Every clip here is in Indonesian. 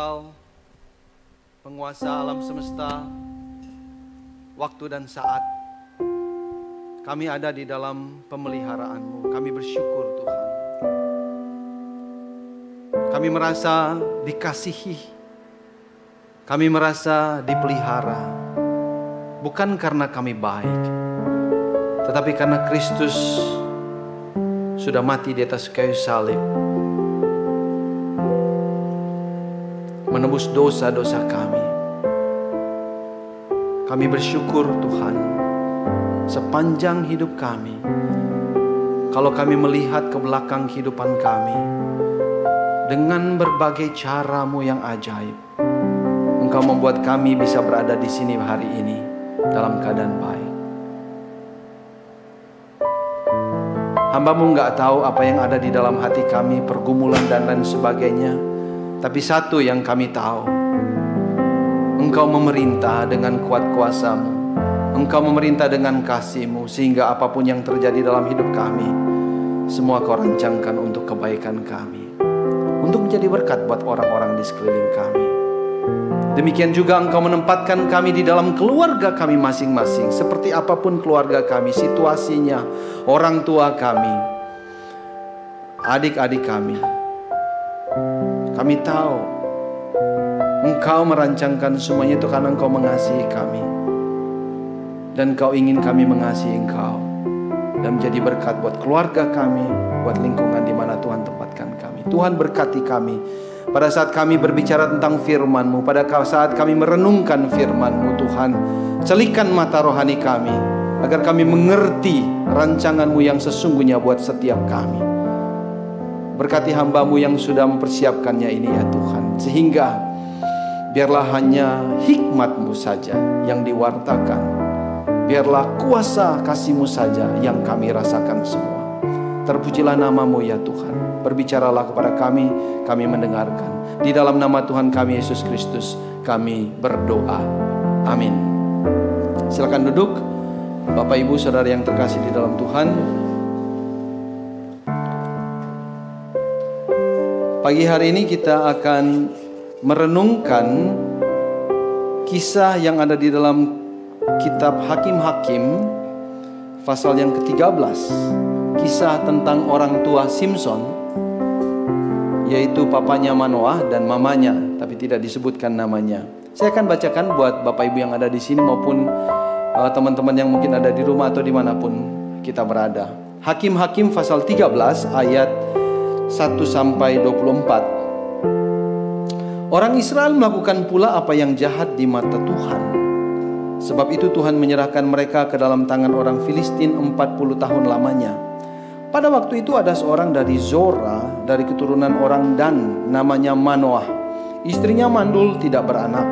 Engkau, penguasa alam semesta, waktu dan saat. Kami ada di dalam pemeliharaanmu. Kami bersyukur Tuhan. Kami merasa dikasihi. Kami merasa dipelihara. Bukan karena kami baik. Tetapi karena Kristus sudah mati di atas kayu salib menebus dosa-dosa kami. Kami bersyukur Tuhan sepanjang hidup kami. Kalau kami melihat ke belakang kehidupan kami dengan berbagai caramu yang ajaib, Engkau membuat kami bisa berada di sini hari ini dalam keadaan baik. Hambamu nggak tahu apa yang ada di dalam hati kami, pergumulan dan lain sebagainya. Tapi satu yang kami tahu, Engkau memerintah dengan kuat kuasamu. Engkau memerintah dengan kasihmu sehingga apa pun yang terjadi dalam hidup kami, semua kau rancangkan untuk kebaikan kami. Untuk menjadi berkat buat orang-orang di sekeliling kami. Demikian juga engkau menempatkan kami di dalam keluarga kami masing-masing. Seperti apa pun keluarga kami, situasinya, orang tua kami, adik-adik kami, kami tahu Engkau merancangkan semuanya itu karena Engkau mengasihi kami. Dan Engkau ingin kami mengasihi Engkau. Dan menjadi berkat buat keluarga kami, buat lingkungan di mana Tuhan tempatkan kami. Tuhan berkati kami. Pada saat kami berbicara tentang firman-Mu, pada saat kami merenungkan firman-Mu Tuhan, celikan mata rohani kami, agar kami mengerti rancangan-Mu yang sesungguhnya buat setiap kami. Berkati hambamu yang sudah mempersiapkannya ini ya Tuhan. Sehingga biarlah hanya hikmatmu saja yang diwartakan. Biarlah kuasa kasihmu saja yang kami rasakan semua. Terpujilah namamu ya Tuhan. Berbicaralah kepada kami, kami mendengarkan. Di dalam nama Tuhan kami Yesus Kristus, kami berdoa. Amin. Silakan duduk. Bapak Ibu Saudara yang terkasih di dalam Tuhan, Pagi hari ini kita akan merenungkan kisah yang ada di dalam kitab Hakim-Hakim pasal yang ke-13. Kisah tentang orang tua Simpson yaitu papanya Manoah dan mamanya tapi tidak disebutkan namanya. Saya akan bacakan buat Bapak Ibu yang ada di sini maupun uh, teman-teman yang mungkin ada di rumah atau di mana pun kita berada. Hakim-Hakim pasal 13 ayat 1 sampai 24. Orang Israel melakukan pula apa yang jahat di mata Tuhan. Sebab itu Tuhan menyerahkan mereka ke dalam tangan orang Filistin 40 tahun lamanya. Pada waktu itu ada seorang dari Zora dari keturunan orang Dan namanya Manoah. Istrinya mandul tidak beranak.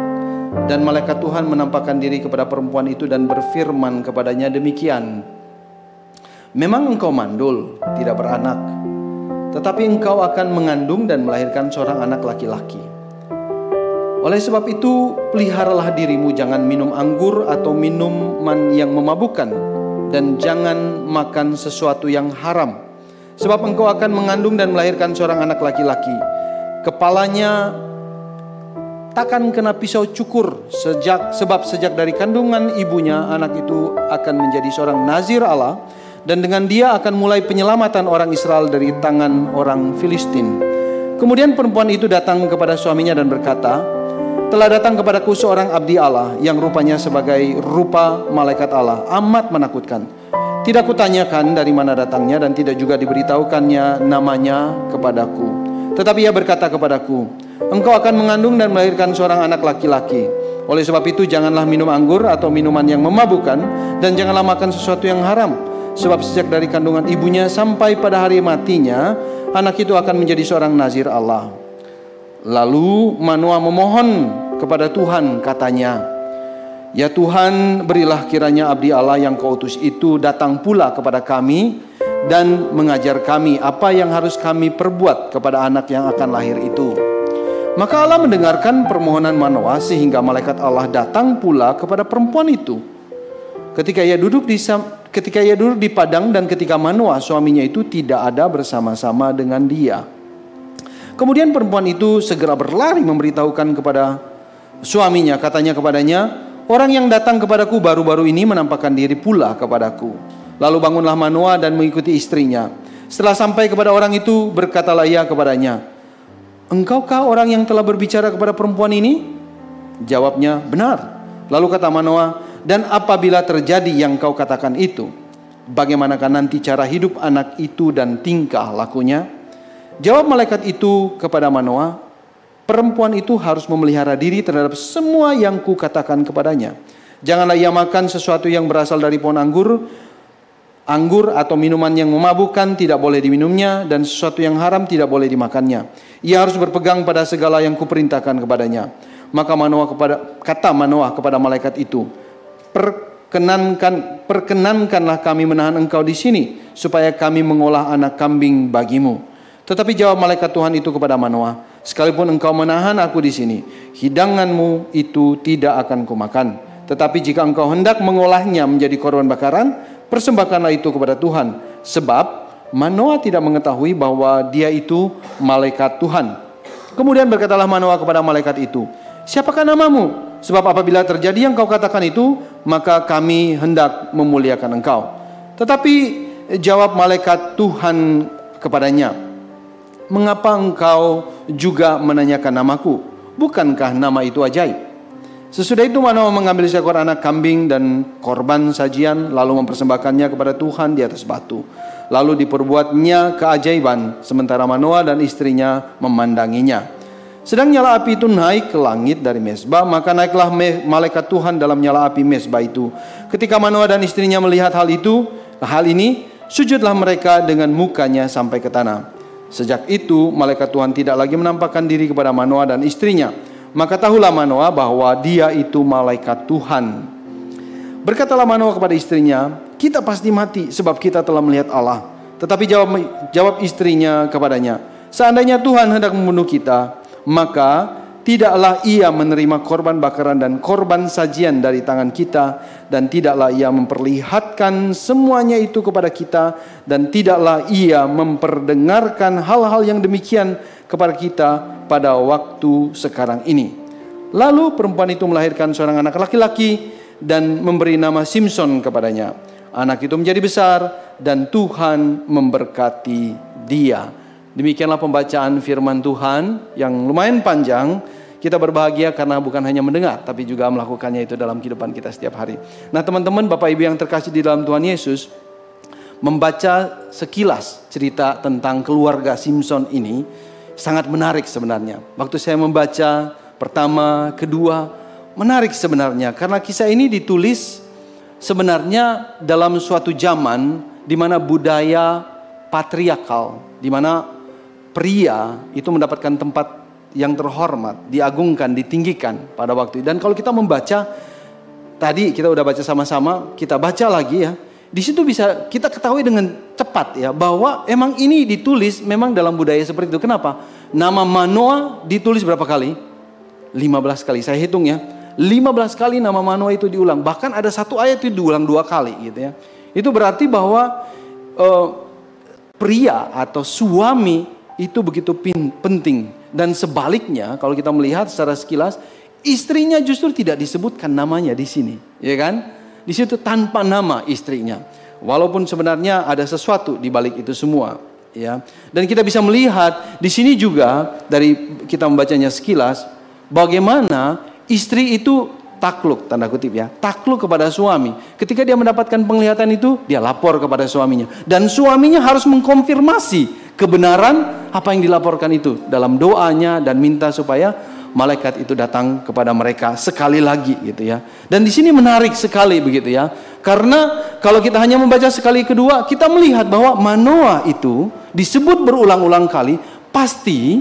Dan malaikat Tuhan menampakkan diri kepada perempuan itu dan berfirman kepadanya demikian. Memang engkau mandul, tidak beranak tetapi engkau akan mengandung dan melahirkan seorang anak laki-laki. Oleh sebab itu, peliharalah dirimu, jangan minum anggur atau minuman yang memabukkan, dan jangan makan sesuatu yang haram, sebab engkau akan mengandung dan melahirkan seorang anak laki-laki. Kepalanya takkan kena pisau cukur sejak sebab sejak dari kandungan ibunya anak itu akan menjadi seorang nazir Allah dan dengan dia akan mulai penyelamatan orang Israel dari tangan orang Filistin. Kemudian perempuan itu datang kepada suaminya dan berkata, telah datang kepadaku seorang abdi Allah yang rupanya sebagai rupa malaikat Allah, amat menakutkan. Tidak kutanyakan dari mana datangnya dan tidak juga diberitahukannya namanya kepadaku. Tetapi ia berkata kepadaku, engkau akan mengandung dan melahirkan seorang anak laki-laki. Oleh sebab itu janganlah minum anggur atau minuman yang memabukkan dan janganlah makan sesuatu yang haram Sebab sejak dari kandungan ibunya sampai pada hari matinya, anak itu akan menjadi seorang nazir Allah. Lalu Manoah memohon kepada Tuhan katanya, Ya Tuhan berilah kiranya abdi Allah yang kau utus itu datang pula kepada kami dan mengajar kami apa yang harus kami perbuat kepada anak yang akan lahir itu. Maka Allah mendengarkan permohonan Manoah sehingga malaikat Allah datang pula kepada perempuan itu. Ketika ia duduk di ketika ia duduk di padang dan ketika Manoah suaminya itu tidak ada bersama-sama dengan dia. Kemudian perempuan itu segera berlari memberitahukan kepada suaminya, katanya kepadanya, orang yang datang kepadaku baru-baru ini menampakkan diri pula kepadaku. Lalu bangunlah Manoa dan mengikuti istrinya. Setelah sampai kepada orang itu, berkatalah ia kepadanya, Engkaukah orang yang telah berbicara kepada perempuan ini? Jawabnya, benar. Lalu kata Manoa, dan apabila terjadi yang kau katakan itu, bagaimanakah nanti cara hidup anak itu dan tingkah lakunya? Jawab malaikat itu kepada Manoah, perempuan itu harus memelihara diri terhadap semua yang kukatakan kepadanya. Janganlah ia makan sesuatu yang berasal dari pohon anggur, anggur atau minuman yang memabukkan tidak boleh diminumnya dan sesuatu yang haram tidak boleh dimakannya. Ia harus berpegang pada segala yang kuperintahkan kepadanya. Maka Manoah kepada kata Manoah kepada malaikat itu, perkenankan perkenankanlah kami menahan engkau di sini supaya kami mengolah anak kambing bagimu. Tetapi jawab malaikat Tuhan itu kepada Manoah, sekalipun engkau menahan aku di sini, hidanganmu itu tidak akan kumakan. Tetapi jika engkau hendak mengolahnya menjadi korban bakaran, persembahkanlah itu kepada Tuhan. Sebab Manoah tidak mengetahui bahwa dia itu malaikat Tuhan. Kemudian berkatalah Manoah kepada malaikat itu, Siapakah namamu? Sebab apabila terjadi yang kau katakan itu, maka kami hendak memuliakan engkau. Tetapi jawab malaikat Tuhan kepadanya, Mengapa engkau juga menanyakan namaku? Bukankah nama itu ajaib? Sesudah itu Manoah mengambil seekor anak kambing dan korban sajian lalu mempersembahkannya kepada Tuhan di atas batu. Lalu diperbuatnya keajaiban sementara Manoah dan istrinya memandanginya. Sedang nyala api itu naik ke langit dari mesbah, maka naiklah malaikat Tuhan dalam nyala api mesbah itu. Ketika Manoah dan istrinya melihat hal itu, hal ini, sujudlah mereka dengan mukanya sampai ke tanah. Sejak itu malaikat Tuhan tidak lagi menampakkan diri kepada Manoah dan istrinya. Maka tahulah Manoah bahwa dia itu malaikat Tuhan. Berkatalah Manoah kepada istrinya, kita pasti mati sebab kita telah melihat Allah. Tetapi jawab, jawab istrinya kepadanya, seandainya Tuhan hendak membunuh kita, maka tidaklah ia menerima korban bakaran dan korban sajian dari tangan kita dan tidaklah ia memperlihatkan semuanya itu kepada kita dan tidaklah ia memperdengarkan hal-hal yang demikian kepada kita pada waktu sekarang ini. Lalu perempuan itu melahirkan seorang anak laki-laki dan memberi nama Simpson kepadanya. Anak itu menjadi besar dan Tuhan memberkati dia. Demikianlah pembacaan firman Tuhan yang lumayan panjang kita berbahagia karena bukan hanya mendengar, tapi juga melakukannya itu dalam kehidupan kita setiap hari. Nah teman-teman, Bapak Ibu yang terkasih di dalam Tuhan Yesus, membaca sekilas cerita tentang keluarga Simpson ini sangat menarik sebenarnya. Waktu saya membaca pertama, kedua, menarik sebenarnya. Karena kisah ini ditulis sebenarnya dalam suatu zaman di mana budaya patriarkal, di mana pria itu mendapatkan tempat yang terhormat, diagungkan, ditinggikan pada waktu itu. Dan kalau kita membaca tadi kita udah baca sama-sama, kita baca lagi ya. Di situ bisa kita ketahui dengan cepat ya bahwa emang ini ditulis memang dalam budaya seperti itu. Kenapa? Nama Manoa ditulis berapa kali? 15 kali. Saya hitung ya. 15 kali nama Manoa itu diulang. Bahkan ada satu ayat itu diulang dua kali gitu ya. Itu berarti bahwa uh, pria atau suami itu begitu penting dan sebaliknya kalau kita melihat secara sekilas istrinya justru tidak disebutkan namanya di sini, ya kan? Di situ tanpa nama istrinya. Walaupun sebenarnya ada sesuatu di balik itu semua, ya. Dan kita bisa melihat di sini juga dari kita membacanya sekilas bagaimana istri itu takluk tanda kutip ya takluk kepada suami ketika dia mendapatkan penglihatan itu dia lapor kepada suaminya dan suaminya harus mengkonfirmasi kebenaran apa yang dilaporkan itu dalam doanya dan minta supaya malaikat itu datang kepada mereka sekali lagi gitu ya. Dan di sini menarik sekali begitu ya. Karena kalau kita hanya membaca sekali kedua, kita melihat bahwa Manoa itu disebut berulang-ulang kali pasti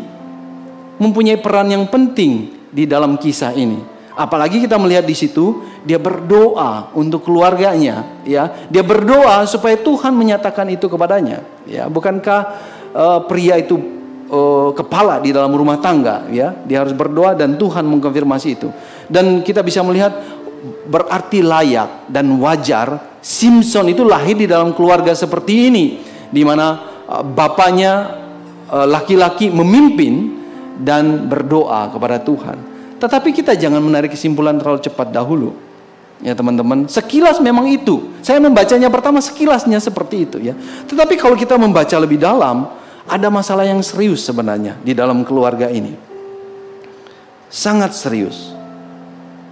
mempunyai peran yang penting di dalam kisah ini. Apalagi kita melihat di situ dia berdoa untuk keluarganya, ya. Dia berdoa supaya Tuhan menyatakan itu kepadanya, ya. Bukankah uh, pria itu uh, kepala di dalam rumah tangga ya dia harus berdoa dan Tuhan mengkonfirmasi itu dan kita bisa melihat berarti layak dan wajar Simpson itu lahir di dalam keluarga seperti ini di mana uh, bapaknya laki-laki memimpin dan berdoa kepada Tuhan. Tetapi kita jangan menarik kesimpulan terlalu cepat dahulu. Ya teman-teman, sekilas memang itu. Saya membacanya pertama sekilasnya seperti itu ya. Tetapi kalau kita membaca lebih dalam, ada masalah yang serius sebenarnya di dalam keluarga ini. Sangat serius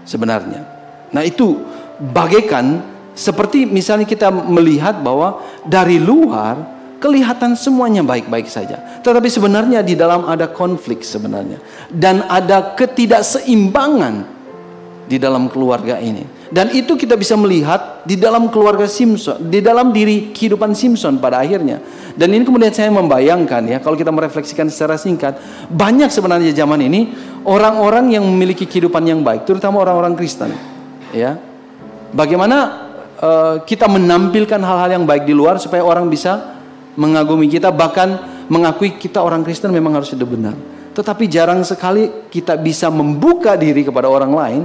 sebenarnya. Nah itu bagaikan seperti misalnya kita melihat bahwa dari luar kelihatan semuanya baik-baik saja. Tetapi sebenarnya di dalam ada konflik sebenarnya. Dan ada ketidakseimbangan di dalam keluarga ini. Dan itu kita bisa melihat di dalam keluarga Simpson, di dalam diri kehidupan Simpson pada akhirnya. Dan ini kemudian saya membayangkan ya, kalau kita merefleksikan secara singkat, banyak sebenarnya zaman ini orang-orang yang memiliki kehidupan yang baik, terutama orang-orang Kristen. Ya, bagaimana uh, kita menampilkan hal-hal yang baik di luar supaya orang bisa mengagumi kita, bahkan mengakui kita orang Kristen memang harus hidup benar. Tetapi jarang sekali kita bisa membuka diri kepada orang lain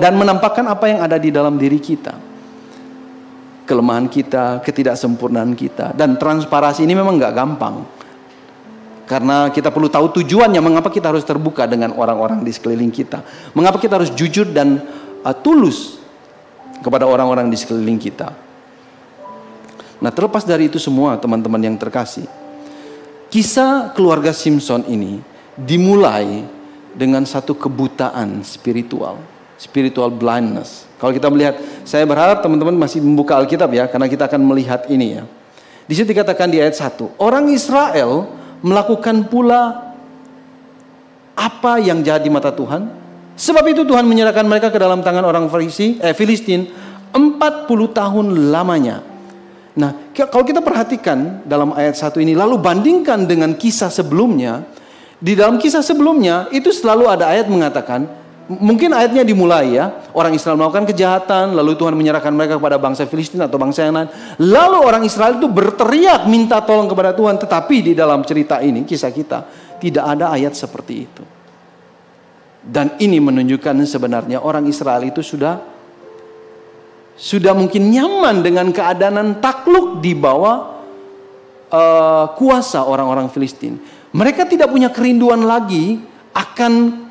dan menampakkan apa yang ada di dalam diri kita. Kelemahan kita, ketidaksempurnaan kita. Dan transparasi ini memang nggak gampang. Karena kita perlu tahu tujuannya mengapa kita harus terbuka dengan orang-orang di sekeliling kita. Mengapa kita harus jujur dan uh, tulus kepada orang-orang di sekeliling kita. Nah terlepas dari itu semua teman-teman yang terkasih. Kisah keluarga Simpson ini dimulai dengan satu kebutaan spiritual, spiritual blindness. Kalau kita melihat, saya berharap teman-teman masih membuka Alkitab ya, karena kita akan melihat ini ya. Di situ dikatakan di ayat 1, orang Israel melakukan pula apa yang jahat di mata Tuhan. Sebab itu Tuhan menyerahkan mereka ke dalam tangan orang Farisi, eh, Filistin 40 tahun lamanya. Nah, kalau kita perhatikan dalam ayat 1 ini, lalu bandingkan dengan kisah sebelumnya, di dalam kisah sebelumnya itu selalu ada ayat mengatakan mungkin ayatnya dimulai ya orang Israel melakukan kejahatan lalu Tuhan menyerahkan mereka kepada bangsa Filistin atau bangsa yang lain. Lalu orang Israel itu berteriak minta tolong kepada Tuhan tetapi di dalam cerita ini kisah kita tidak ada ayat seperti itu. Dan ini menunjukkan sebenarnya orang Israel itu sudah sudah mungkin nyaman dengan keadaan takluk di bawah uh, kuasa orang-orang Filistin mereka tidak punya kerinduan lagi akan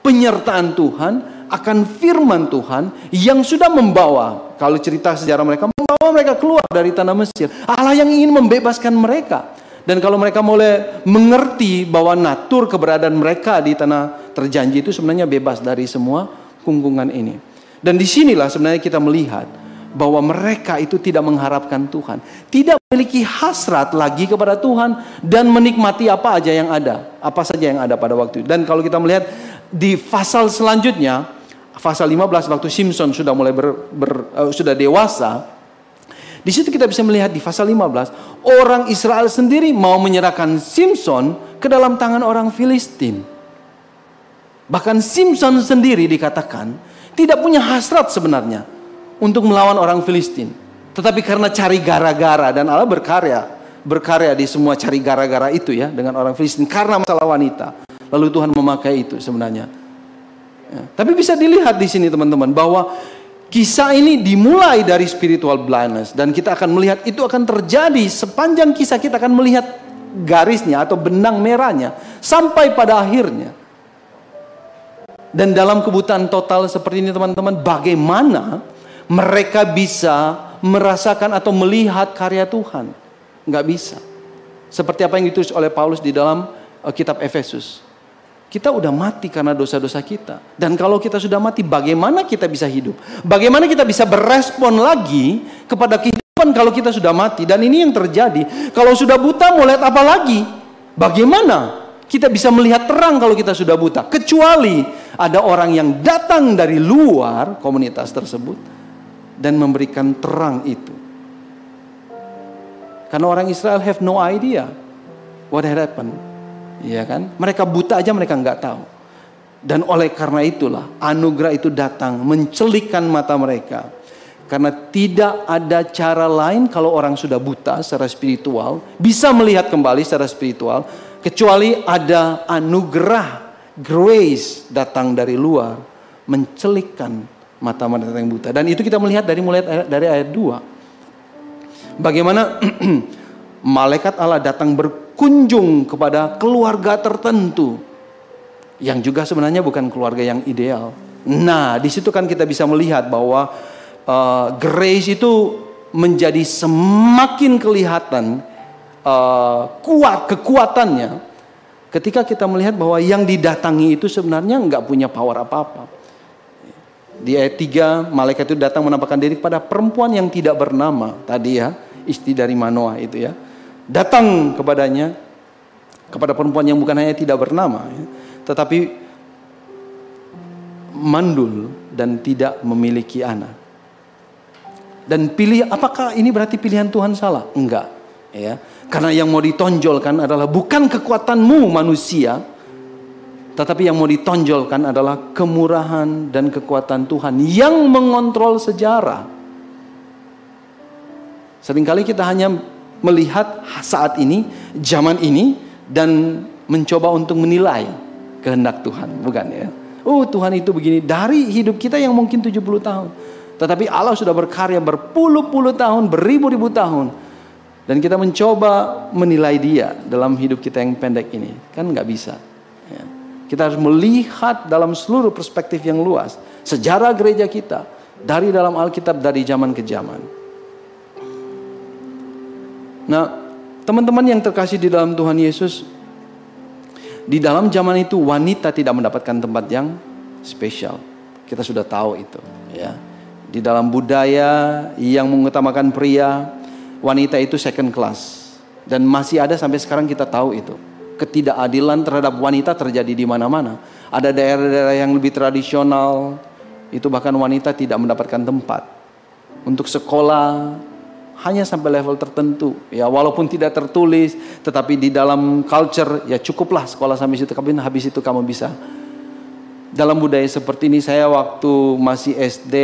penyertaan Tuhan, akan firman Tuhan yang sudah membawa, kalau cerita sejarah mereka, membawa mereka keluar dari tanah Mesir. Allah yang ingin membebaskan mereka. Dan kalau mereka mulai mengerti bahwa natur keberadaan mereka di tanah terjanji itu sebenarnya bebas dari semua kungkungan ini. Dan di sinilah sebenarnya kita melihat bahwa mereka itu tidak mengharapkan Tuhan, tidak memiliki hasrat lagi kepada Tuhan dan menikmati apa aja yang ada, apa saja yang ada pada waktu itu. Dan kalau kita melihat di pasal selanjutnya, pasal 15 waktu Simpson sudah mulai ber, ber, uh, sudah dewasa, di situ kita bisa melihat di pasal 15 orang Israel sendiri mau menyerahkan Simpson ke dalam tangan orang Filistin. Bahkan Simpson sendiri dikatakan tidak punya hasrat sebenarnya untuk melawan orang Filistin. Tetapi karena cari gara-gara dan Allah berkarya, berkarya di semua cari gara-gara itu ya dengan orang Filistin karena masalah wanita. Lalu Tuhan memakai itu sebenarnya. Ya. Tapi bisa dilihat di sini teman-teman bahwa kisah ini dimulai dari spiritual blindness dan kita akan melihat itu akan terjadi sepanjang kisah kita akan melihat garisnya atau benang merahnya sampai pada akhirnya. Dan dalam kebutaan total seperti ini teman-teman, bagaimana mereka bisa merasakan atau melihat karya Tuhan. Nggak bisa. Seperti apa yang ditulis oleh Paulus di dalam uh, kitab Efesus. Kita udah mati karena dosa-dosa kita. Dan kalau kita sudah mati, bagaimana kita bisa hidup? Bagaimana kita bisa berespon lagi kepada kehidupan kalau kita sudah mati? Dan ini yang terjadi. Kalau sudah buta, mau lihat apa lagi? Bagaimana kita bisa melihat terang kalau kita sudah buta? Kecuali ada orang yang datang dari luar komunitas tersebut dan memberikan terang itu. Karena orang Israel have no idea what had happened. Ya kan? Mereka buta aja mereka nggak tahu. Dan oleh karena itulah anugerah itu datang mencelikkan mata mereka. Karena tidak ada cara lain kalau orang sudah buta secara spiritual bisa melihat kembali secara spiritual kecuali ada anugerah grace datang dari luar mencelikkan mata-mata yang buta. Dan itu kita melihat dari mulai dari ayat 2. Bagaimana malaikat Allah datang ber, berkunjung kepada keluarga tertentu yang juga sebenarnya bukan keluarga yang ideal. Nah, di situ kan kita bisa melihat bahwa uh, grace itu menjadi semakin kelihatan uh, kuat kekuatannya ketika kita melihat bahwa yang didatangi itu sebenarnya nggak punya power apa-apa. Di ayat 3, malaikat itu datang menampakkan diri kepada perempuan yang tidak bernama. Tadi ya, istri dari Manoah itu ya. Datang kepadanya, kepada perempuan yang bukan hanya tidak bernama. Ya, tetapi mandul dan tidak memiliki anak. Dan pilih, apakah ini berarti pilihan Tuhan salah? Enggak. Ya, karena yang mau ditonjolkan adalah bukan kekuatanmu manusia, tetapi yang mau ditonjolkan adalah kemurahan dan kekuatan Tuhan yang mengontrol sejarah. Seringkali kita hanya melihat saat ini, zaman ini, dan mencoba untuk menilai kehendak Tuhan, bukan ya? Oh Tuhan itu begini dari hidup kita yang mungkin 70 tahun. Tetapi Allah sudah berkarya berpuluh-puluh tahun, beribu-ribu tahun. Dan kita mencoba menilai dia dalam hidup kita yang pendek ini. Kan nggak bisa. Ya. Kita harus melihat dalam seluruh perspektif yang luas. Sejarah gereja kita. Dari dalam Alkitab, dari zaman ke zaman. Nah, teman-teman yang terkasih di dalam Tuhan Yesus. Di dalam zaman itu wanita tidak mendapatkan tempat yang spesial. Kita sudah tahu itu. ya Di dalam budaya yang mengutamakan pria, wanita itu second class. Dan masih ada sampai sekarang kita tahu itu ketidakadilan terhadap wanita terjadi di mana-mana. Ada daerah-daerah yang lebih tradisional, itu bahkan wanita tidak mendapatkan tempat. Untuk sekolah hanya sampai level tertentu. Ya walaupun tidak tertulis, tetapi di dalam culture ya cukuplah sekolah sampai situ. Tapi habis itu kamu bisa. Dalam budaya seperti ini saya waktu masih SD,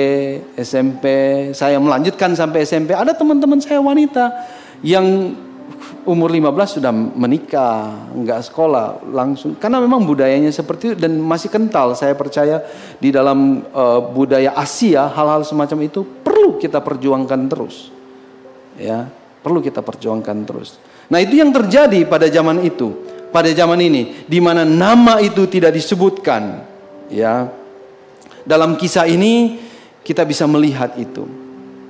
SMP, saya melanjutkan sampai SMP. Ada teman-teman saya wanita yang umur 15 sudah menikah, enggak sekolah langsung. Karena memang budayanya seperti itu dan masih kental. Saya percaya di dalam uh, budaya Asia hal-hal semacam itu perlu kita perjuangkan terus. Ya, perlu kita perjuangkan terus. Nah, itu yang terjadi pada zaman itu, pada zaman ini di mana nama itu tidak disebutkan, ya. Dalam kisah ini kita bisa melihat itu.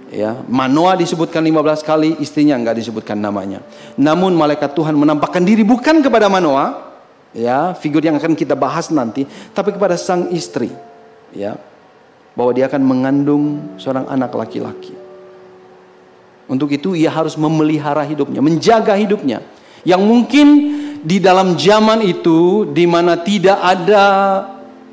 Ya, Manoa disebutkan 15 kali, istrinya enggak disebutkan namanya. Namun malaikat Tuhan menampakkan diri bukan kepada Manoa, ya, figur yang akan kita bahas nanti, tapi kepada sang istri, ya. Bahwa dia akan mengandung seorang anak laki-laki. Untuk itu ia harus memelihara hidupnya, menjaga hidupnya. Yang mungkin di dalam zaman itu di mana tidak ada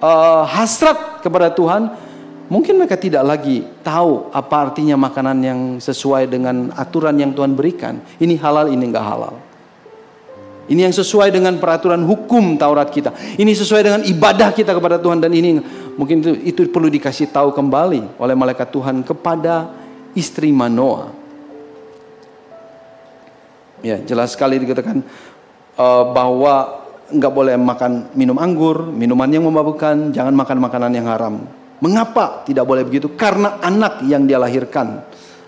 uh, hasrat kepada Tuhan, Mungkin mereka tidak lagi tahu apa artinya makanan yang sesuai dengan aturan yang Tuhan berikan. Ini halal, ini enggak halal. Ini yang sesuai dengan peraturan hukum Taurat kita. Ini sesuai dengan ibadah kita kepada Tuhan dan ini mungkin itu, itu perlu dikasih tahu kembali oleh malaikat Tuhan kepada istri Manoa. Ya, jelas sekali dikatakan uh, bahwa enggak boleh makan minum anggur, minuman yang memabukkan, jangan makan makanan yang haram. Mengapa tidak boleh begitu? Karena anak yang dia lahirkan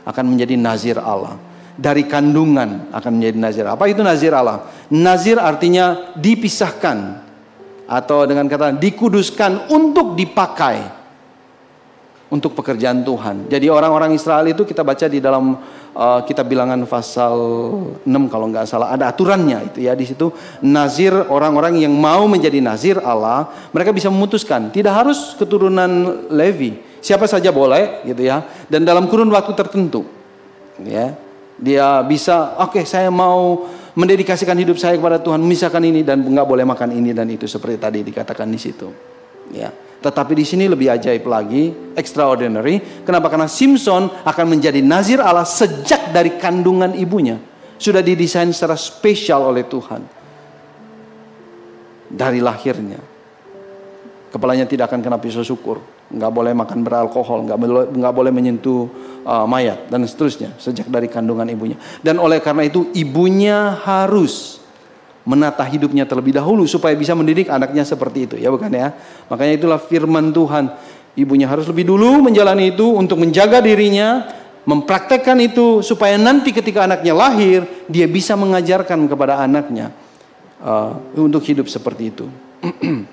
akan menjadi nazir Allah. Dari kandungan akan menjadi nazir. Apa itu nazir Allah? Nazir artinya dipisahkan atau dengan kata dikuduskan untuk dipakai untuk pekerjaan Tuhan. Jadi orang-orang Israel itu kita baca di dalam uh, kitab bilangan pasal 6 kalau nggak salah. Ada aturannya itu ya di situ. Nazir orang-orang yang mau menjadi nazir Allah mereka bisa memutuskan. Tidak harus keturunan Levi. Siapa saja boleh gitu ya. Dan dalam kurun waktu tertentu ya. Dia bisa oke okay, saya mau mendedikasikan hidup saya kepada Tuhan. Misalkan ini dan nggak boleh makan ini dan itu. Seperti tadi dikatakan di situ ya tetapi di sini lebih ajaib lagi, extraordinary. Kenapa? Karena Simpson akan menjadi nazir Allah sejak dari kandungan ibunya. Sudah didesain secara spesial oleh Tuhan. Dari lahirnya. Kepalanya tidak akan kena pisau syukur. Nggak boleh makan beralkohol, nggak boleh, nggak boleh menyentuh uh, mayat dan seterusnya sejak dari kandungan ibunya. Dan oleh karena itu ibunya harus menata hidupnya terlebih dahulu supaya bisa mendidik anaknya seperti itu ya bukan ya makanya itulah firman Tuhan ibunya harus lebih dulu menjalani itu untuk menjaga dirinya mempraktekkan itu supaya nanti ketika anaknya lahir dia bisa mengajarkan kepada anaknya uh, untuk hidup seperti itu.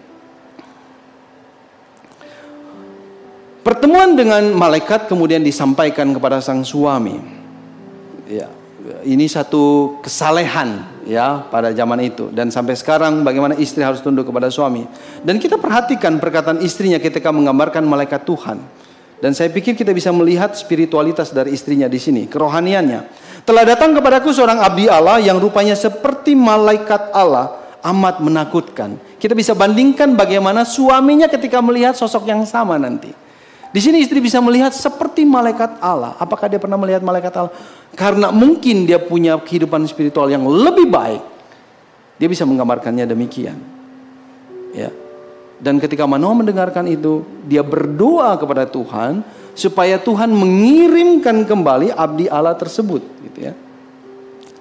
Pertemuan dengan malaikat kemudian disampaikan kepada sang suami. Ya, ini satu kesalehan ya pada zaman itu dan sampai sekarang bagaimana istri harus tunduk kepada suami. Dan kita perhatikan perkataan istrinya ketika menggambarkan malaikat Tuhan. Dan saya pikir kita bisa melihat spiritualitas dari istrinya di sini, kerohaniannya. Telah datang kepadaku seorang abdi Allah yang rupanya seperti malaikat Allah, amat menakutkan. Kita bisa bandingkan bagaimana suaminya ketika melihat sosok yang sama nanti. Di sini istri bisa melihat seperti malaikat Allah. Apakah dia pernah melihat malaikat Allah? Karena mungkin dia punya kehidupan spiritual yang lebih baik. Dia bisa menggambarkannya demikian. Ya. Dan ketika Manoah mendengarkan itu, dia berdoa kepada Tuhan supaya Tuhan mengirimkan kembali abdi Allah tersebut, gitu ya.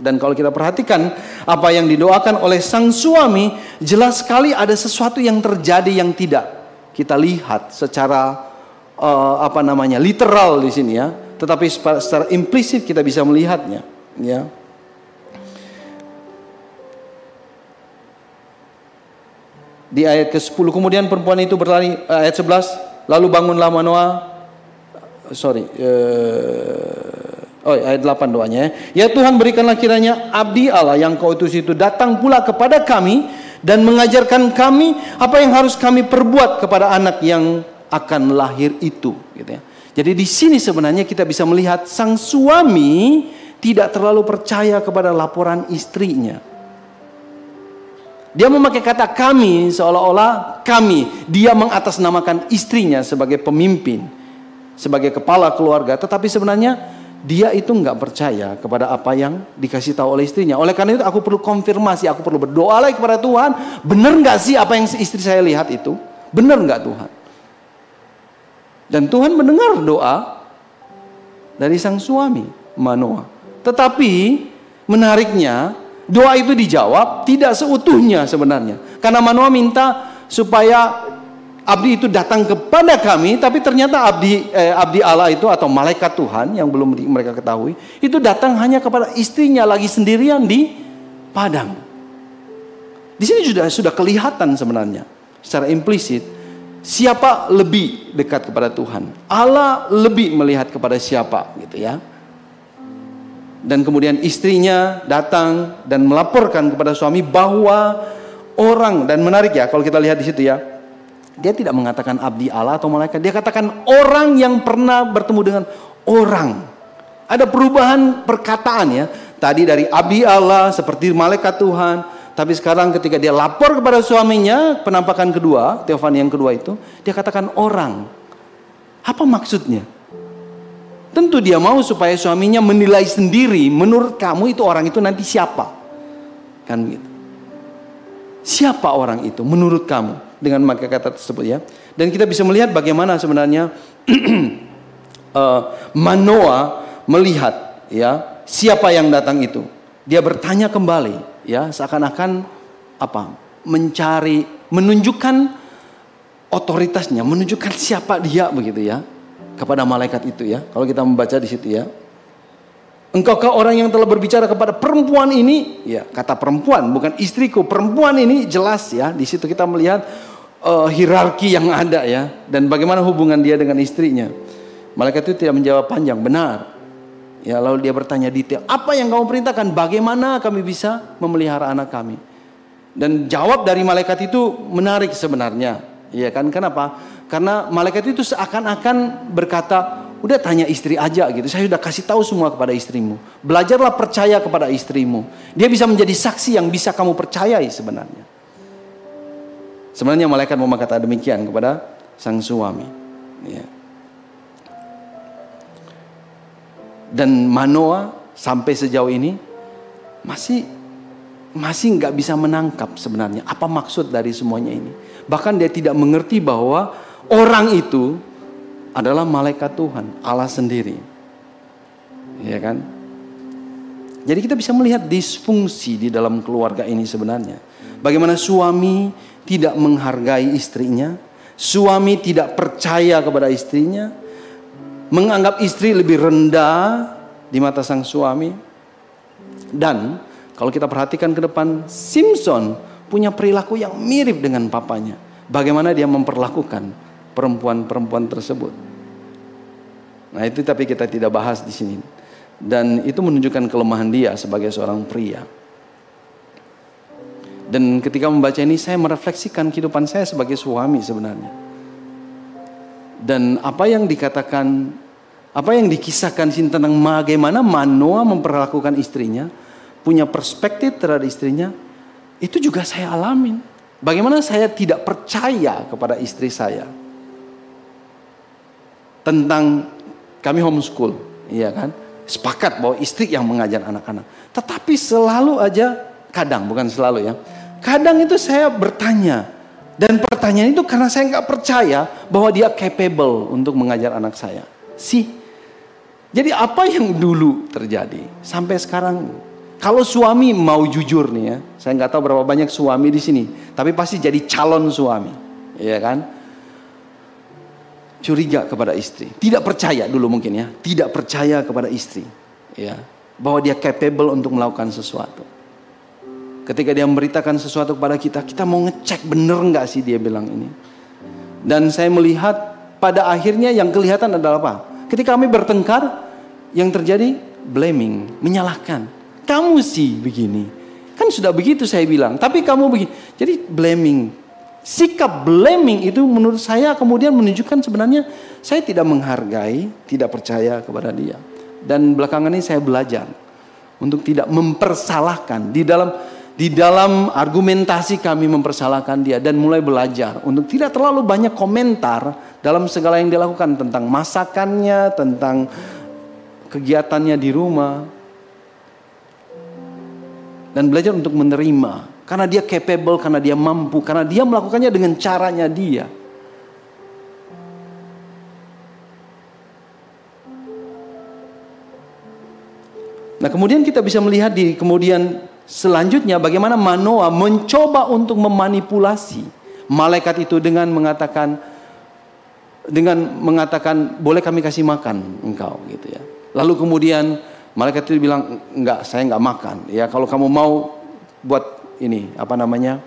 Dan kalau kita perhatikan apa yang didoakan oleh sang suami, jelas sekali ada sesuatu yang terjadi yang tidak kita lihat secara uh, apa namanya literal di sini ya, tetapi secara, secara implisit kita bisa melihatnya, ya. Di ayat ke-10 kemudian perempuan itu berlari ayat 11 lalu bangunlah Manoah sorry uh, oh ayat 8 doanya ya. ya Tuhan berikanlah kiranya abdi Allah yang kau utus itu datang pula kepada kami dan mengajarkan kami apa yang harus kami perbuat kepada anak yang akan lahir itu gitu ya. Jadi di sini sebenarnya kita bisa melihat sang suami tidak terlalu percaya kepada laporan istrinya. Dia memakai kata kami seolah-olah kami. Dia mengatasnamakan istrinya sebagai pemimpin, sebagai kepala keluarga. Tetapi sebenarnya dia itu nggak percaya kepada apa yang dikasih tahu oleh istrinya. Oleh karena itu aku perlu konfirmasi, aku perlu berdoa lagi kepada Tuhan. Benar nggak sih apa yang istri saya lihat itu? Benar nggak Tuhan? Dan Tuhan mendengar doa dari sang suami Manoah. Tetapi menariknya doa itu dijawab tidak seutuhnya sebenarnya. Karena Manoah minta supaya abdi itu datang kepada kami, tapi ternyata abdi eh, abdi Allah itu atau malaikat Tuhan yang belum mereka ketahui itu datang hanya kepada istrinya lagi sendirian di padang. Di sini sudah sudah kelihatan sebenarnya secara implisit siapa lebih dekat kepada Tuhan. Allah lebih melihat kepada siapa gitu ya. Dan kemudian istrinya datang dan melaporkan kepada suami bahwa orang dan menarik ya kalau kita lihat di situ ya. Dia tidak mengatakan abdi Allah atau malaikat, dia katakan orang yang pernah bertemu dengan orang. Ada perubahan perkataan ya. Tadi dari abdi Allah seperti malaikat Tuhan, tapi sekarang ketika dia lapor kepada suaminya, penampakan kedua, teofani yang kedua itu, dia katakan orang. Apa maksudnya? Tentu dia mau supaya suaminya menilai sendiri, menurut kamu itu orang itu nanti siapa? Kan gitu. Siapa orang itu menurut kamu dengan maka kata tersebut ya. Dan kita bisa melihat bagaimana sebenarnya uh, Manoa melihat ya siapa yang datang itu. Dia bertanya kembali, ya seakan-akan apa mencari menunjukkan otoritasnya menunjukkan siapa dia begitu ya kepada malaikat itu ya kalau kita membaca di situ ya Engkaukah orang yang telah berbicara kepada perempuan ini? Ya, kata perempuan, bukan istriku. Perempuan ini jelas ya. Di situ kita melihat uh, hierarki yang ada ya dan bagaimana hubungan dia dengan istrinya. Malaikat itu tidak menjawab panjang, benar. Ya, lalu dia bertanya detail, apa yang kamu perintahkan? Bagaimana kami bisa memelihara anak kami? Dan jawab dari malaikat itu menarik sebenarnya. Ya kan? Kenapa? Karena malaikat itu seakan-akan berkata, udah tanya istri aja gitu. Saya sudah kasih tahu semua kepada istrimu. Belajarlah percaya kepada istrimu. Dia bisa menjadi saksi yang bisa kamu percayai sebenarnya. Sebenarnya malaikat mau kata demikian kepada sang suami. Ya. Dan Manoa sampai sejauh ini masih masih nggak bisa menangkap sebenarnya apa maksud dari semuanya ini. Bahkan dia tidak mengerti bahwa orang itu adalah malaikat Tuhan, Allah sendiri. Ya kan? Jadi kita bisa melihat disfungsi di dalam keluarga ini sebenarnya. Bagaimana suami tidak menghargai istrinya, suami tidak percaya kepada istrinya, menganggap istri lebih rendah di mata sang suami. Dan kalau kita perhatikan ke depan, Simpson punya perilaku yang mirip dengan papanya. Bagaimana dia memperlakukan perempuan-perempuan tersebut. Nah itu tapi kita tidak bahas di sini. Dan itu menunjukkan kelemahan dia sebagai seorang pria. Dan ketika membaca ini saya merefleksikan kehidupan saya sebagai suami sebenarnya. Dan apa yang dikatakan apa yang dikisahkan sini tentang bagaimana Manoa memperlakukan istrinya, punya perspektif terhadap istrinya, itu juga saya alamin. Bagaimana saya tidak percaya kepada istri saya tentang kami homeschool, iya kan? Sepakat bahwa istri yang mengajar anak-anak. Tetapi selalu aja, kadang bukan selalu ya, kadang itu saya bertanya dan pertanyaan itu karena saya nggak percaya bahwa dia capable untuk mengajar anak saya. Sih jadi apa yang dulu terjadi sampai sekarang kalau suami mau jujur nih ya, saya nggak tahu berapa banyak suami di sini, tapi pasti jadi calon suami, ya kan? Curiga kepada istri, tidak percaya dulu mungkin ya, tidak percaya kepada istri, ya, bahwa dia capable untuk melakukan sesuatu. Ketika dia memberitakan sesuatu kepada kita, kita mau ngecek bener nggak sih dia bilang ini. Dan saya melihat pada akhirnya yang kelihatan adalah apa? Ketika kami bertengkar, yang terjadi blaming, menyalahkan. Kamu sih begini. Kan sudah begitu saya bilang, tapi kamu begini. Jadi blaming. Sikap blaming itu menurut saya kemudian menunjukkan sebenarnya saya tidak menghargai, tidak percaya kepada dia. Dan belakangan ini saya belajar untuk tidak mempersalahkan di dalam di dalam argumentasi kami mempersalahkan dia dan mulai belajar untuk tidak terlalu banyak komentar dalam segala yang dilakukan tentang masakannya, tentang kegiatannya di rumah dan belajar untuk menerima karena dia capable, karena dia mampu, karena dia melakukannya dengan caranya dia. Nah, kemudian kita bisa melihat di kemudian Selanjutnya bagaimana Manoa mencoba untuk memanipulasi malaikat itu dengan mengatakan dengan mengatakan boleh kami kasih makan engkau gitu ya. Lalu kemudian malaikat itu bilang enggak saya enggak makan ya kalau kamu mau buat ini apa namanya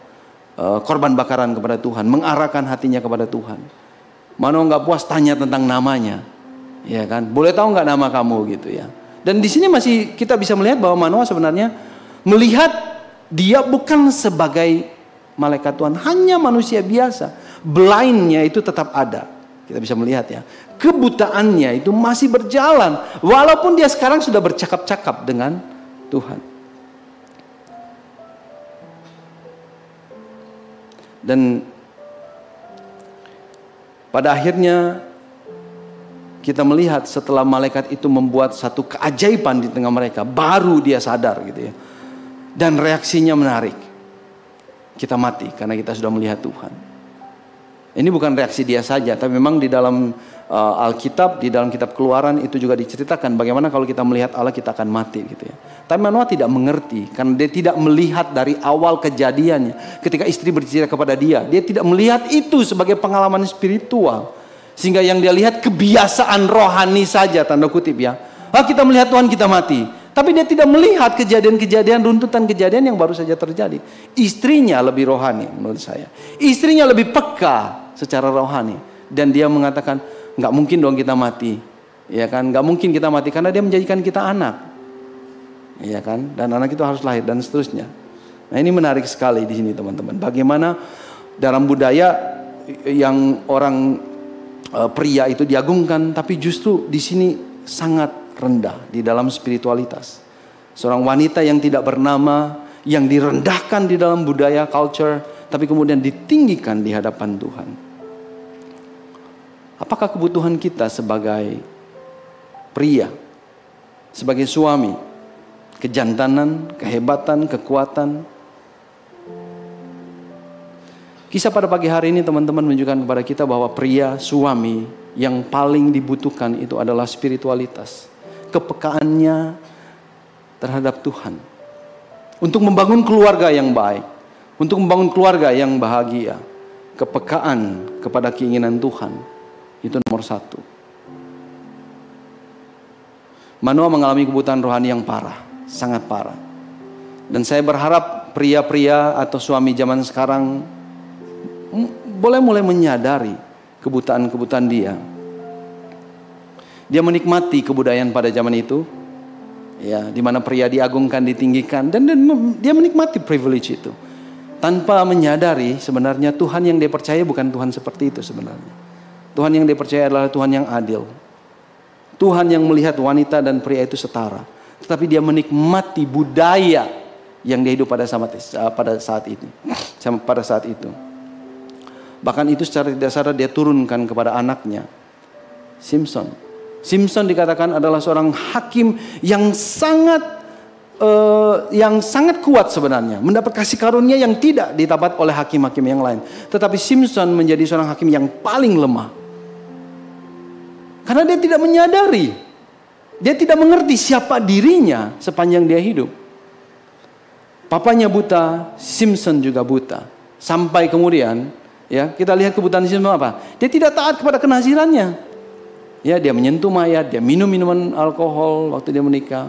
uh, korban bakaran kepada Tuhan mengarahkan hatinya kepada Tuhan. Manoa enggak puas tanya tentang namanya ya kan boleh tahu enggak nama kamu gitu ya. Dan di sini masih kita bisa melihat bahwa Manoa sebenarnya melihat dia bukan sebagai malaikat Tuhan, hanya manusia biasa. Blindnya itu tetap ada. Kita bisa melihat ya. Kebutaannya itu masih berjalan. Walaupun dia sekarang sudah bercakap-cakap dengan Tuhan. Dan pada akhirnya kita melihat setelah malaikat itu membuat satu keajaiban di tengah mereka, baru dia sadar gitu ya dan reaksinya menarik. Kita mati karena kita sudah melihat Tuhan. Ini bukan reaksi dia saja, tapi memang di dalam uh, Alkitab, di dalam kitab Keluaran itu juga diceritakan bagaimana kalau kita melihat Allah kita akan mati gitu ya. Tapi Manoah tidak mengerti karena dia tidak melihat dari awal kejadiannya. Ketika istri bercerita kepada dia, dia tidak melihat itu sebagai pengalaman spiritual. Sehingga yang dia lihat kebiasaan rohani saja tanda kutip ya. Ah kita melihat Tuhan kita mati. Tapi dia tidak melihat kejadian-kejadian runtutan kejadian yang baru saja terjadi. Istrinya lebih rohani menurut saya. Istrinya lebih peka secara rohani. Dan dia mengatakan, nggak mungkin dong kita mati. Ya kan, nggak mungkin kita mati karena dia menjadikan kita anak. Ya kan, dan anak itu harus lahir dan seterusnya. Nah ini menarik sekali di sini teman-teman. Bagaimana dalam budaya yang orang uh, pria itu diagungkan, tapi justru di sini sangat rendah di dalam spiritualitas. Seorang wanita yang tidak bernama, yang direndahkan di dalam budaya culture, tapi kemudian ditinggikan di hadapan Tuhan. Apakah kebutuhan kita sebagai pria, sebagai suami, kejantanan, kehebatan, kekuatan? Kisah pada pagi hari ini teman-teman menunjukkan kepada kita bahwa pria, suami yang paling dibutuhkan itu adalah spiritualitas kepekaannya terhadap Tuhan. Untuk membangun keluarga yang baik. Untuk membangun keluarga yang bahagia. Kepekaan kepada keinginan Tuhan. Itu nomor satu. Manoa mengalami kebutaan rohani yang parah, sangat parah. Dan saya berharap pria-pria atau suami zaman sekarang boleh mulai menyadari kebutaan-kebutaan dia. Dia menikmati kebudayaan pada zaman itu, ya, di mana pria diagungkan, ditinggikan, dan dia menikmati privilege itu tanpa menyadari sebenarnya Tuhan yang dia percaya bukan Tuhan seperti itu sebenarnya. Tuhan yang dia percaya adalah Tuhan yang adil. Tuhan yang melihat wanita dan pria itu setara. Tetapi dia menikmati budaya yang dia hidup pada saat pada saat ini. Pada saat itu. Bahkan itu secara tidak sadar dia turunkan kepada anaknya. Simpson. Simpson dikatakan adalah seorang hakim yang sangat uh, yang sangat kuat sebenarnya, mendapat kasih karunia yang tidak didapat oleh hakim-hakim yang lain. Tetapi Simpson menjadi seorang hakim yang paling lemah. Karena dia tidak menyadari. Dia tidak mengerti siapa dirinya sepanjang dia hidup. Papanya buta, Simpson juga buta. Sampai kemudian, ya kita lihat kebutaan Simpson apa? Dia tidak taat kepada kenazirannya. Ya, dia menyentuh mayat, dia minum minuman alkohol waktu dia menikah.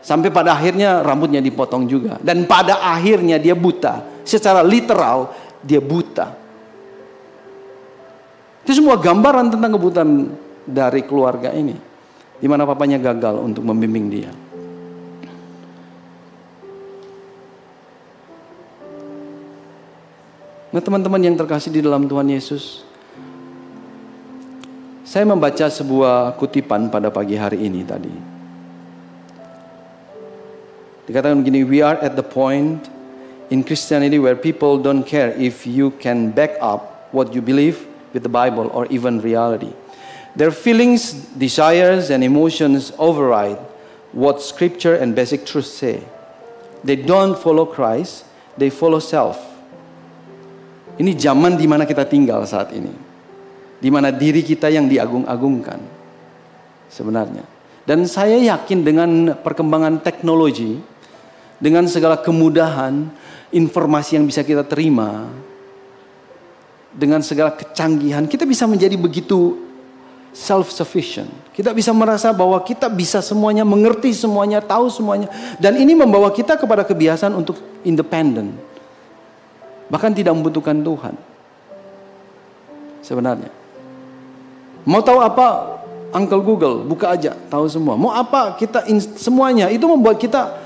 Sampai pada akhirnya rambutnya dipotong juga. Dan pada akhirnya dia buta. Secara literal, dia buta. Itu semua gambaran tentang kebutaan dari keluarga ini. Di mana papanya gagal untuk membimbing dia. Nah teman-teman yang terkasih di dalam Tuhan Yesus. Saya membaca sebuah kutipan pada pagi hari ini tadi. Dikatakan begini, we are at the point in Christianity where people don't care if you can back up what you believe with the Bible or even reality. Their feelings, desires, and emotions override what scripture and basic truth say. They don't follow Christ, they follow self. Ini zaman di mana kita tinggal saat ini. Di mana diri kita yang diagung-agungkan. Sebenarnya. Dan saya yakin dengan perkembangan teknologi, dengan segala kemudahan, informasi yang bisa kita terima, dengan segala kecanggihan, kita bisa menjadi begitu self-sufficient. Kita bisa merasa bahwa kita bisa semuanya, mengerti semuanya, tahu semuanya. Dan ini membawa kita kepada kebiasaan untuk independen. Bahkan tidak membutuhkan Tuhan. Sebenarnya. Mau tahu apa? Uncle Google, buka aja, tahu semua. Mau apa? Kita semuanya. Itu membuat kita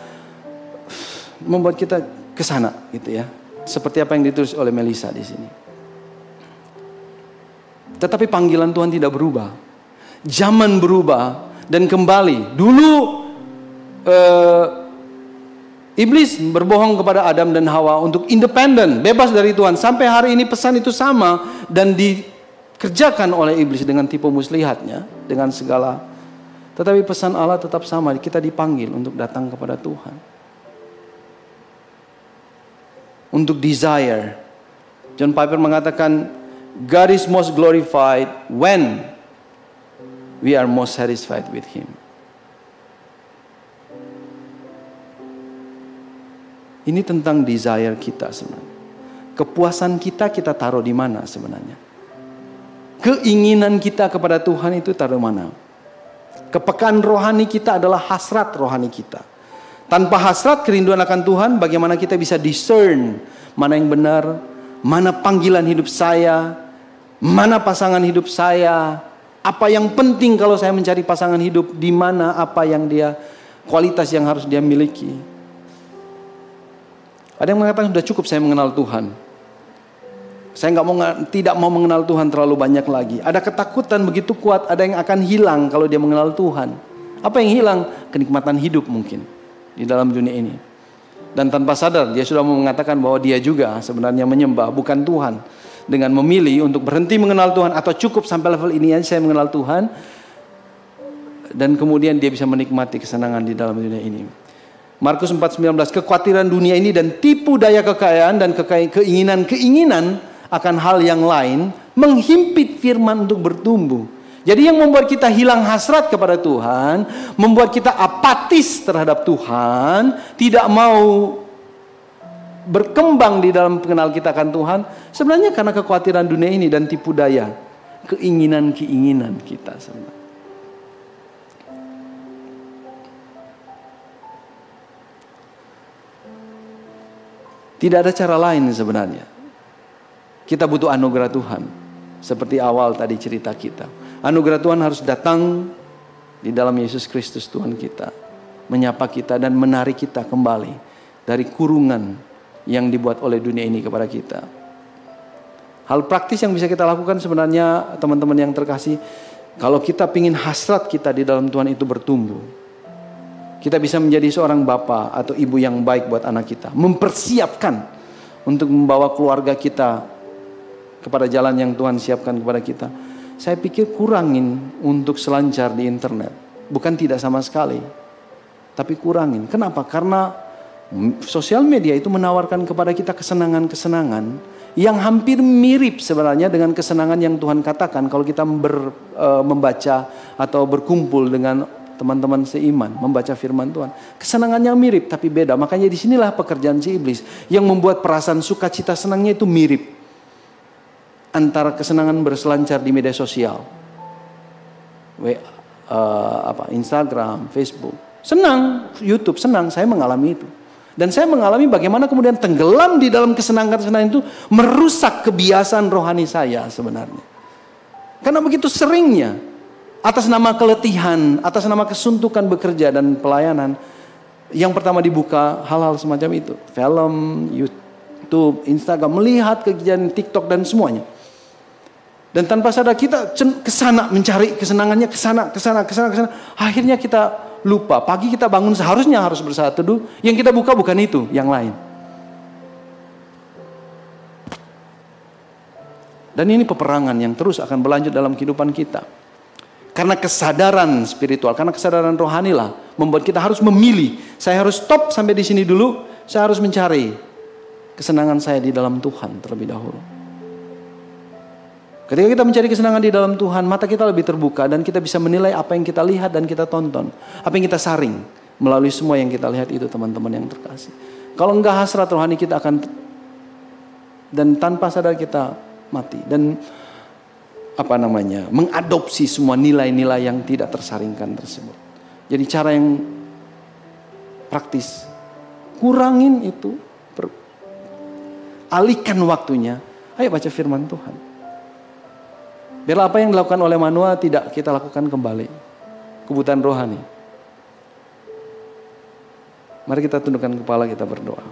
membuat kita ke sana gitu ya. Seperti apa yang ditulis oleh Melisa di sini. Tetapi panggilan Tuhan tidak berubah. Zaman berubah dan kembali. Dulu uh, iblis berbohong kepada Adam dan Hawa untuk independen, bebas dari Tuhan. Sampai hari ini pesan itu sama dan dikerjakan oleh iblis dengan tipu muslihatnya, dengan segala. Tetapi pesan Allah tetap sama. Kita dipanggil untuk datang kepada Tuhan. Untuk desire. John Piper mengatakan God is most glorified when we are most satisfied with Him. Ini tentang desire kita sebenarnya. Kepuasan kita kita taruh di mana sebenarnya? Keinginan kita kepada Tuhan itu taruh mana? Kepekaan rohani kita adalah hasrat rohani kita. Tanpa hasrat kerinduan akan Tuhan, bagaimana kita bisa discern mana yang benar, mana panggilan hidup saya, mana pasangan hidup saya, apa yang penting kalau saya mencari pasangan hidup, di mana apa yang dia kualitas yang harus dia miliki. Ada yang mengatakan sudah cukup saya mengenal Tuhan. Saya nggak mau tidak mau mengenal Tuhan terlalu banyak lagi. Ada ketakutan begitu kuat, ada yang akan hilang kalau dia mengenal Tuhan. Apa yang hilang? Kenikmatan hidup mungkin di dalam dunia ini. Dan tanpa sadar dia sudah mengatakan bahwa dia juga sebenarnya menyembah bukan Tuhan dengan memilih untuk berhenti mengenal Tuhan atau cukup sampai level ini aja saya mengenal Tuhan dan kemudian dia bisa menikmati kesenangan di dalam dunia ini. Markus 4:19 kekhawatiran dunia ini dan tipu daya kekayaan dan keinginan-keinginan akan hal yang lain menghimpit firman untuk bertumbuh. Jadi yang membuat kita hilang hasrat kepada Tuhan, membuat kita apatis terhadap Tuhan, tidak mau berkembang di dalam pengenal kita akan Tuhan, sebenarnya karena kekhawatiran dunia ini dan tipu daya, keinginan-keinginan kita sebenarnya. Tidak ada cara lain sebenarnya. Kita butuh anugerah Tuhan. Seperti awal tadi cerita kita. Anugerah Tuhan harus datang di dalam Yesus Kristus Tuhan kita. Menyapa kita dan menarik kita kembali dari kurungan yang dibuat oleh dunia ini kepada kita. Hal praktis yang bisa kita lakukan sebenarnya teman-teman yang terkasih. Kalau kita ingin hasrat kita di dalam Tuhan itu bertumbuh. Kita bisa menjadi seorang bapak atau ibu yang baik buat anak kita. Mempersiapkan untuk membawa keluarga kita kepada jalan yang Tuhan siapkan kepada kita. Saya pikir kurangin untuk selancar di internet. Bukan tidak sama sekali. Tapi kurangin. Kenapa? Karena sosial media itu menawarkan kepada kita kesenangan-kesenangan yang hampir mirip sebenarnya dengan kesenangan yang Tuhan katakan kalau kita ber, e, membaca atau berkumpul dengan teman-teman seiman membaca firman Tuhan. Kesenangannya mirip tapi beda. Makanya di sinilah pekerjaan si iblis yang membuat perasaan sukacita senangnya itu mirip antara kesenangan berselancar di media sosial. We, uh, apa Instagram, Facebook. Senang, YouTube senang, saya mengalami itu. Dan saya mengalami bagaimana kemudian tenggelam di dalam kesenangan-kesenangan itu merusak kebiasaan rohani saya sebenarnya. Karena begitu seringnya atas nama keletihan, atas nama kesuntukan bekerja dan pelayanan, yang pertama dibuka hal-hal semacam itu. Film, YouTube, Instagram, melihat kejadian TikTok dan semuanya. Dan tanpa sadar kita ke sana mencari kesenangannya ke sana, ke sana, ke sana, ke sana. Akhirnya kita lupa. Pagi kita bangun seharusnya harus bersaat teduh. Yang kita buka bukan itu, yang lain. Dan ini peperangan yang terus akan berlanjut dalam kehidupan kita. Karena kesadaran spiritual, karena kesadaran rohani lah membuat kita harus memilih. Saya harus stop sampai di sini dulu. Saya harus mencari kesenangan saya di dalam Tuhan terlebih dahulu. Ketika kita mencari kesenangan di dalam Tuhan, mata kita lebih terbuka dan kita bisa menilai apa yang kita lihat dan kita tonton. Apa yang kita saring melalui semua yang kita lihat itu teman-teman yang terkasih. Kalau enggak hasrat rohani kita akan dan tanpa sadar kita mati dan apa namanya mengadopsi semua nilai-nilai yang tidak tersaringkan tersebut. Jadi cara yang praktis kurangin itu, alihkan waktunya. Ayo baca firman Tuhan. Biar apa yang dilakukan oleh manual tidak kita lakukan kembali. Kebutuhan rohani. Mari kita tundukkan kepala kita berdoa.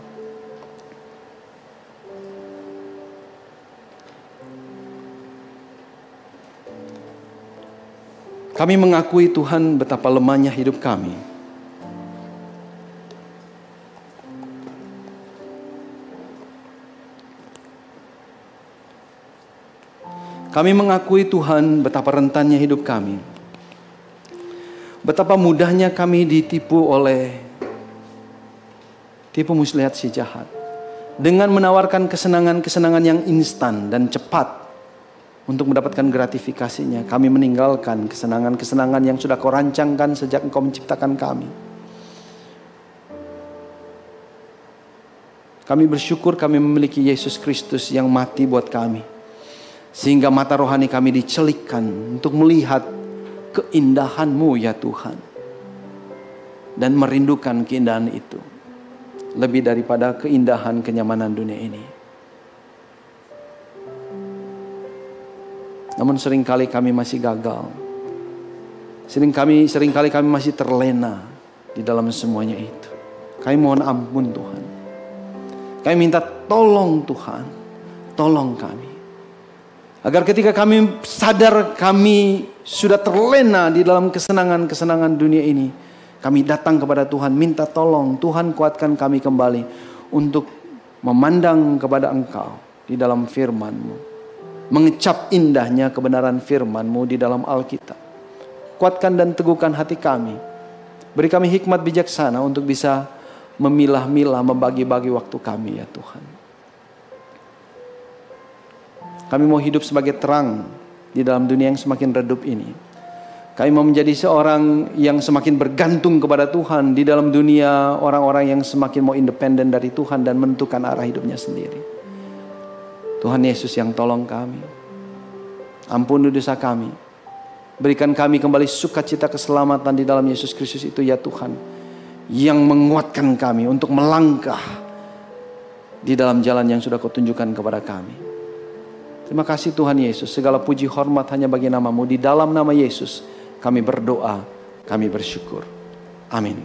Kami mengakui Tuhan betapa lemahnya hidup kami. Kami mengakui Tuhan betapa rentannya hidup kami. Betapa mudahnya kami ditipu oleh tipu muslihat si jahat. Dengan menawarkan kesenangan-kesenangan yang instan dan cepat untuk mendapatkan gratifikasinya. Kami meninggalkan kesenangan-kesenangan yang sudah kau rancangkan sejak engkau menciptakan kami. Kami bersyukur kami memiliki Yesus Kristus yang mati buat kami sehingga mata rohani kami dicelikkan untuk melihat keindahanmu ya Tuhan. Dan merindukan keindahan itu. Lebih daripada keindahan kenyamanan dunia ini. Namun sering kali kami masih gagal. Sering kami, sering kali kami masih terlena di dalam semuanya itu. Kami mohon ampun Tuhan. Kami minta tolong Tuhan. Tolong kami. Agar ketika kami sadar kami sudah terlena di dalam kesenangan-kesenangan dunia ini. Kami datang kepada Tuhan minta tolong. Tuhan kuatkan kami kembali untuk memandang kepada Engkau di dalam firman-Mu. Mengecap indahnya kebenaran firman-Mu di dalam Alkitab. Kuatkan dan teguhkan hati kami. Beri kami hikmat bijaksana untuk bisa memilah-milah, membagi-bagi waktu kami ya Tuhan. Kami mau hidup sebagai terang di dalam dunia yang semakin redup ini. Kami mau menjadi seorang yang semakin bergantung kepada Tuhan di dalam dunia orang-orang yang semakin mau independen dari Tuhan dan menentukan arah hidupnya sendiri. Tuhan Yesus yang tolong kami. Ampun dosa kami. Berikan kami kembali sukacita keselamatan di dalam Yesus Kristus itu ya Tuhan. Yang menguatkan kami untuk melangkah di dalam jalan yang sudah kau tunjukkan kepada kami. Terima kasih Tuhan Yesus. Segala puji hormat hanya bagi namamu. Di dalam nama Yesus kami berdoa, kami bersyukur. Amin.